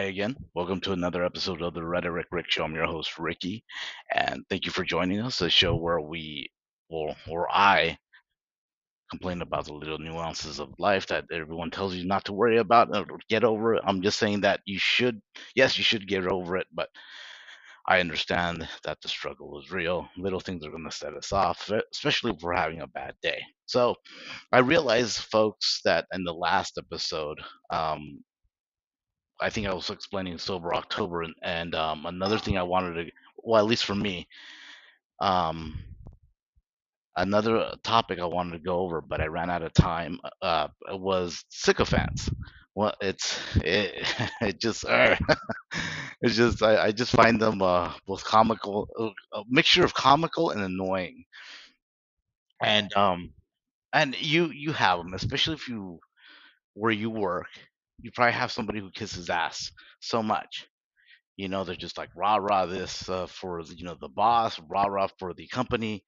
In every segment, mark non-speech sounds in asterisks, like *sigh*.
Hi again. Welcome to another episode of the Rhetoric Rick Show. I'm your host, Ricky, and thank you for joining us. A show where we, or or I, complain about the little nuances of life that everyone tells you not to worry about or get over it. I'm just saying that you should, yes, you should get over it, but I understand that the struggle is real. Little things are going to set us off, especially if we're having a bad day. So I realize, folks, that in the last episode, um, I think I was explaining sober October, and, and um, another thing I wanted to, well, at least for me, um, another topic I wanted to go over, but I ran out of time. Uh, was sycophants. Well, it's it, *laughs* it just uh, *laughs* it's just I, I just find them uh, both comical, uh, a mixture of comical and annoying, and um and you you have them, especially if you where you work, you probably have somebody who kisses ass so much You know, they're just like rah rah this uh, for you know the boss, rah rah for the company.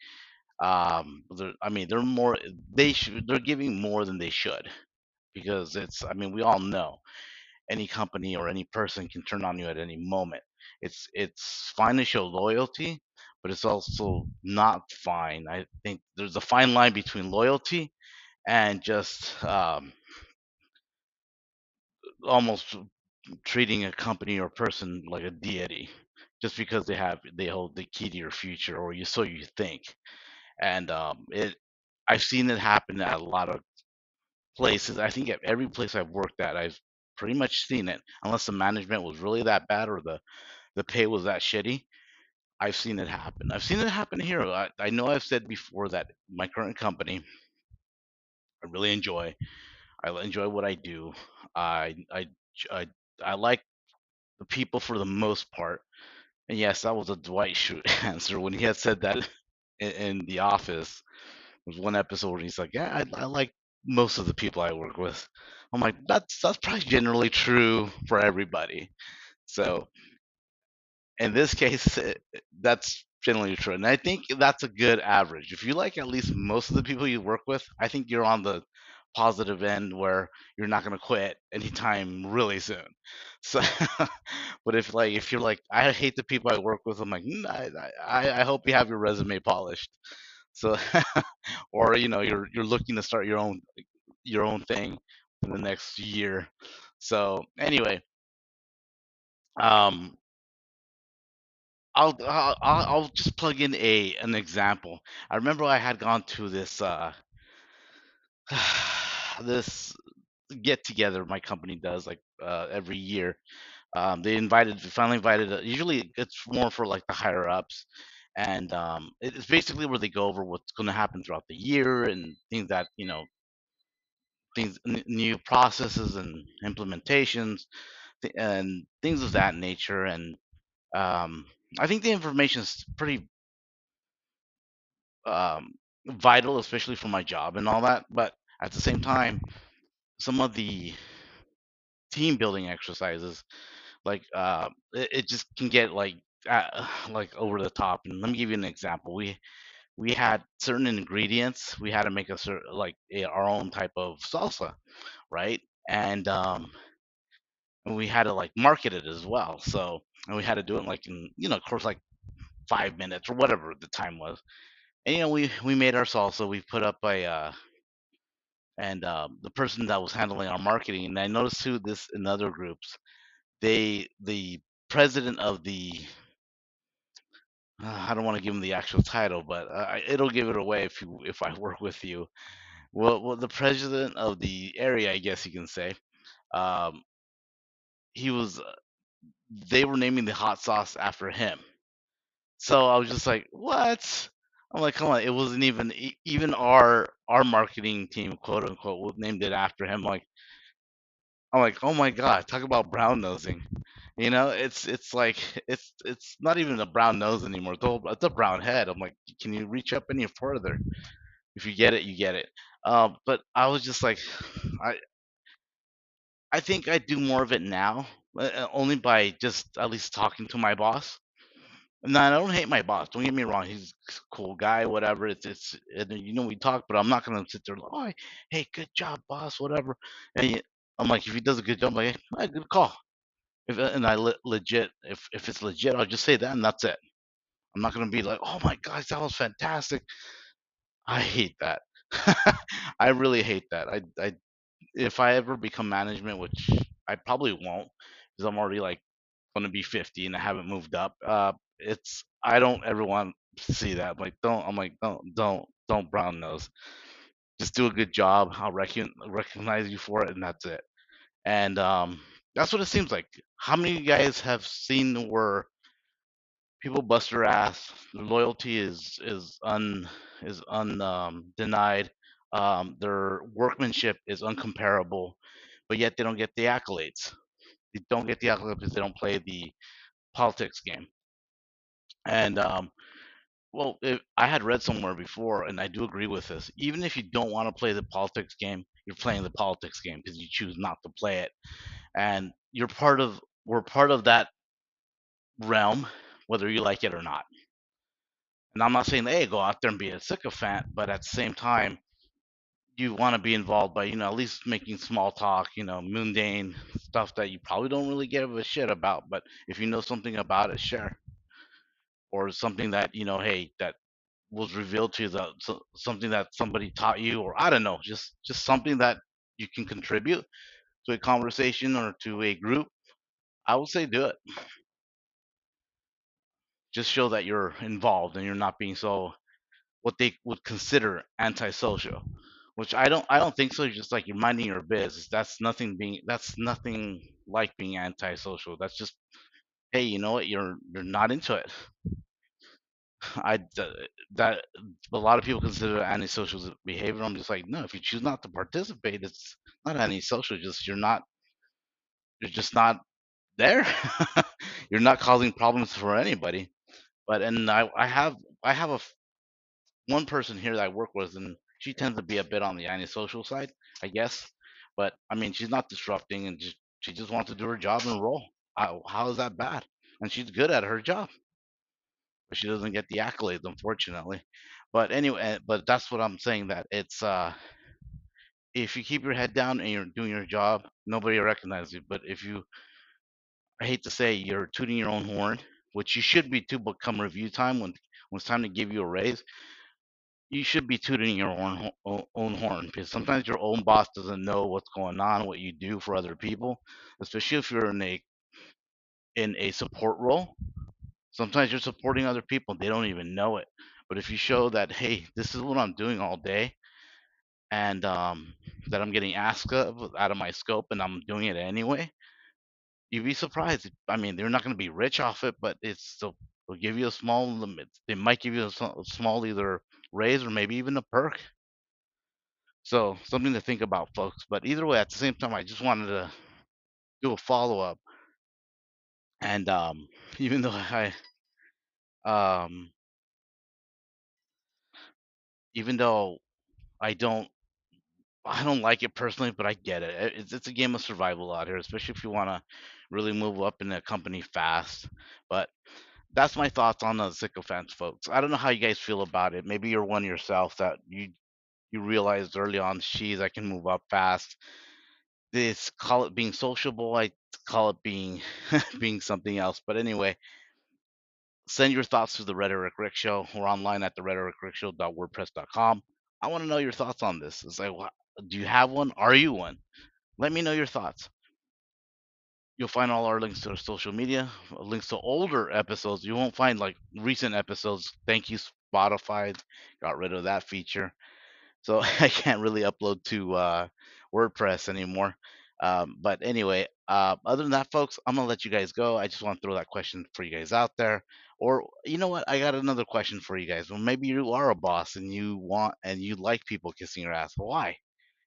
Um, I mean, they're more they should they're giving more than they should because it's I mean we all know any company or any person can turn on you at any moment. It's it's fine to show loyalty, but it's also not fine. I think there's a fine line between loyalty and just um, almost treating a company or person like a deity just because they have they hold the key to your future or you so you think. And um it i've seen it happen at a lot of places. I think at every place i've worked at i've pretty much seen it. Unless the management was really that bad or the the pay was that shitty i've seen it happen. I've seen it happen here. I, I know i've said before that my current company i really enjoy i enjoy what i do i i i, I like the people for the most part And yes, that was a Dwight Schrute *laughs* answer when he had said that *laughs* in, in The Office. There was one episode where he's like, "Yeah, I, I like most of the people I work with." I'm like, "That's that's probably generally true for everybody." So in this case, eh, that's generally true, and I think that's a good average. If you like at least most of the people you work with, I think you're on the positive end where you're not going to quit anytime really soon. *laughs* So, but if like if you're like I hate the people I work with, I'm like "Mm, I I, I hope you have your resume polished. So, *laughs* or you know you're you're looking to start your own your own thing in the next year. So anyway, um, I'll I'll I'll just plug in a an example. I remember I had gone to this uh *sighs* this get together my company does like uh, every year. Um, they invited finally invited. uh, Usually it's more for like the higher ups, and um, it's basically where they go over what's going to happen throughout the year and things that you know things n- new processes and implementations th- and things of that nature. And um, I think the information is pretty um, vital, especially for my job and all that. But at the same time, some of the team building exercises, like uh, it, it just can get like uh, *sighs* like over the top. And let me give you an example. We we had certain ingredients. We had to make a certain like a, our own type of salsa, right? And um, and we had to like market it as well. So and we had to do it like in you know, of course, like five minutes or whatever the time was. And you know, we we made our salsa. We put up a uh, and um, the person that was handling our marketing, and I noticed too this in other groups, they the president of the uh, I don't want to give him the actual title, but uh, it'll give it away if you if I work with you. Well, well, the president of the area, I guess you can say, um, he was. uh, They were naming the hot sauce after him. So I was just like, what? I'm like, come on, it wasn't even even our our marketing team, quote unquote, named it after him. Like I'm like, oh my god, talk about brown nosing. You know, it's it's like *laughs* it's it's not even a brown nose anymore. It's, a, it's a brown head. I'm like, can you reach up any further? If you get it, you get it. Um, but I was just like, *sighs* I I think I do more of it now, uh, uh, only by just at least talking to my boss. And I don't hate my boss. Don't get me wrong. He's a cool guy, whatever. It's it's and, you know we talk, but I'm not gonna sit there like, oh, hey, good job, boss, whatever. And I'm like, if he does a good job, I'm like, hey, good call. If and I le- legit, if if it's legit, I'll just say that and that's it. I'm not gonna be like, oh my gosh, that was fantastic. I hate that. *laughs* I really hate that. I I if I ever become management, which I probably won't, because I'm already like going to be 50 and I haven't moved up. Uh, it's I don't ever want to see that. I'm like don't. I'm like don't don't don't brown nose. Just do a good job. I'll recon- recognize you for it, and that's it. And um, that's what it seems like. How many guys have seen where people bust their ass? Their loyalty is is un is un um, denied. Um, their workmanship is uncomparable, but yet they don't get the accolades. They don't get the accolades because they don't play the politics game. And um, well, if, I had read somewhere before, and I do agree with this. Even if you don't want to play the politics game, you're playing the politics game because you choose not to play it, and you're part of. We're part of that realm, whether you like it or not. And I'm not saying, hey, go out there and be a sycophant, but at the same time, you want to be involved by, you know, at least making small talk, you know, mundane stuff that you probably don't really give a shit about. But if you know something about it, share. Or something that, you know, hey, that was revealed to you that so, something that somebody taught you or i don't know just just something that you can contribute to a conversation or to a group i would say do it. Just show that you're involved and you're not being so what they would consider antisocial which i don't i don't think so just like you're minding your business that's nothing being that's nothing like being antisocial that's just hey you know what you're you're not into it I that a lot of people consider antisocial behavior. I'm just like, no, if you choose not to participate, it's not antisocial. Just you're not, you're just not there. *laughs* you're not causing problems for anybody. But and I, I have, I have a one person here that I work with, and she tends to be a bit on the antisocial side, I guess. But I mean, she's not disrupting, and just she just wants to do her job and roll. How, is that bad? And she's good at her job but she doesn't get the accolades, unfortunately. But anyway, but that's what I'm saying. That it's uh, if you keep your head down and you're doing your job, nobody recognizes you. But if you, I hate to say, you're tooting your own horn, which you should be too. But come review time, when when it's time to give you a raise, you should be tooting your own own horn because sometimes your own boss doesn't know what's going on, what you do for other people, especially if you're in a in a support role Sometimes you're supporting other people, they don't even know it. But if you show that, hey, this is what I'm doing all day, and um, that I'm getting asked of out of my scope, and I'm doing it anyway, you'd be surprised. I mean, they're not going to be rich off it, but it's still they'll give you a small limit. They might give you a small either raise or maybe even a perk. So something to think about, folks. But either way, at the same time, I just wanted to do a follow up, and um, *laughs* even though I um, even though I don't I don't like it personally, but I get it. It's it's a game of survival out here, especially if you want to really move up in a company fast. But that's my thoughts on the sycophants, folks. I don't know how you guys feel about it. Maybe you're one yourself that you you realized early on, geez, I can move up fast. This call it being sociable. I call it being *laughs* being something else. But anyway, send your thoughts to the Rhetoric Rick Show. We're online at the rhetoricrickshow.wordpress.com. I want to know your thoughts on this. It's like, do you have one? Are you one? Let me know your thoughts. You'll find all our links to our social media, links to older episodes. You won't find like recent episodes. Thank you, Spotify. Got rid of that feature. So *laughs* I can't really upload to uh, WordPress anymore. Um, but anyway, uh, other than that, folks, I'm gonna let you guys go. I just want to throw that question for you guys out there. Or you know what? I got another question for you guys. Well, maybe you are a boss and you want and you like people kissing your ass. Why?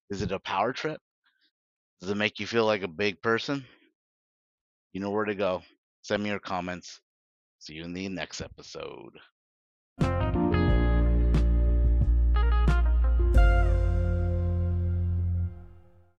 Is it a power trip? Does it make you feel like a big person? You know where to go. Send me your comments. See you in the next episode.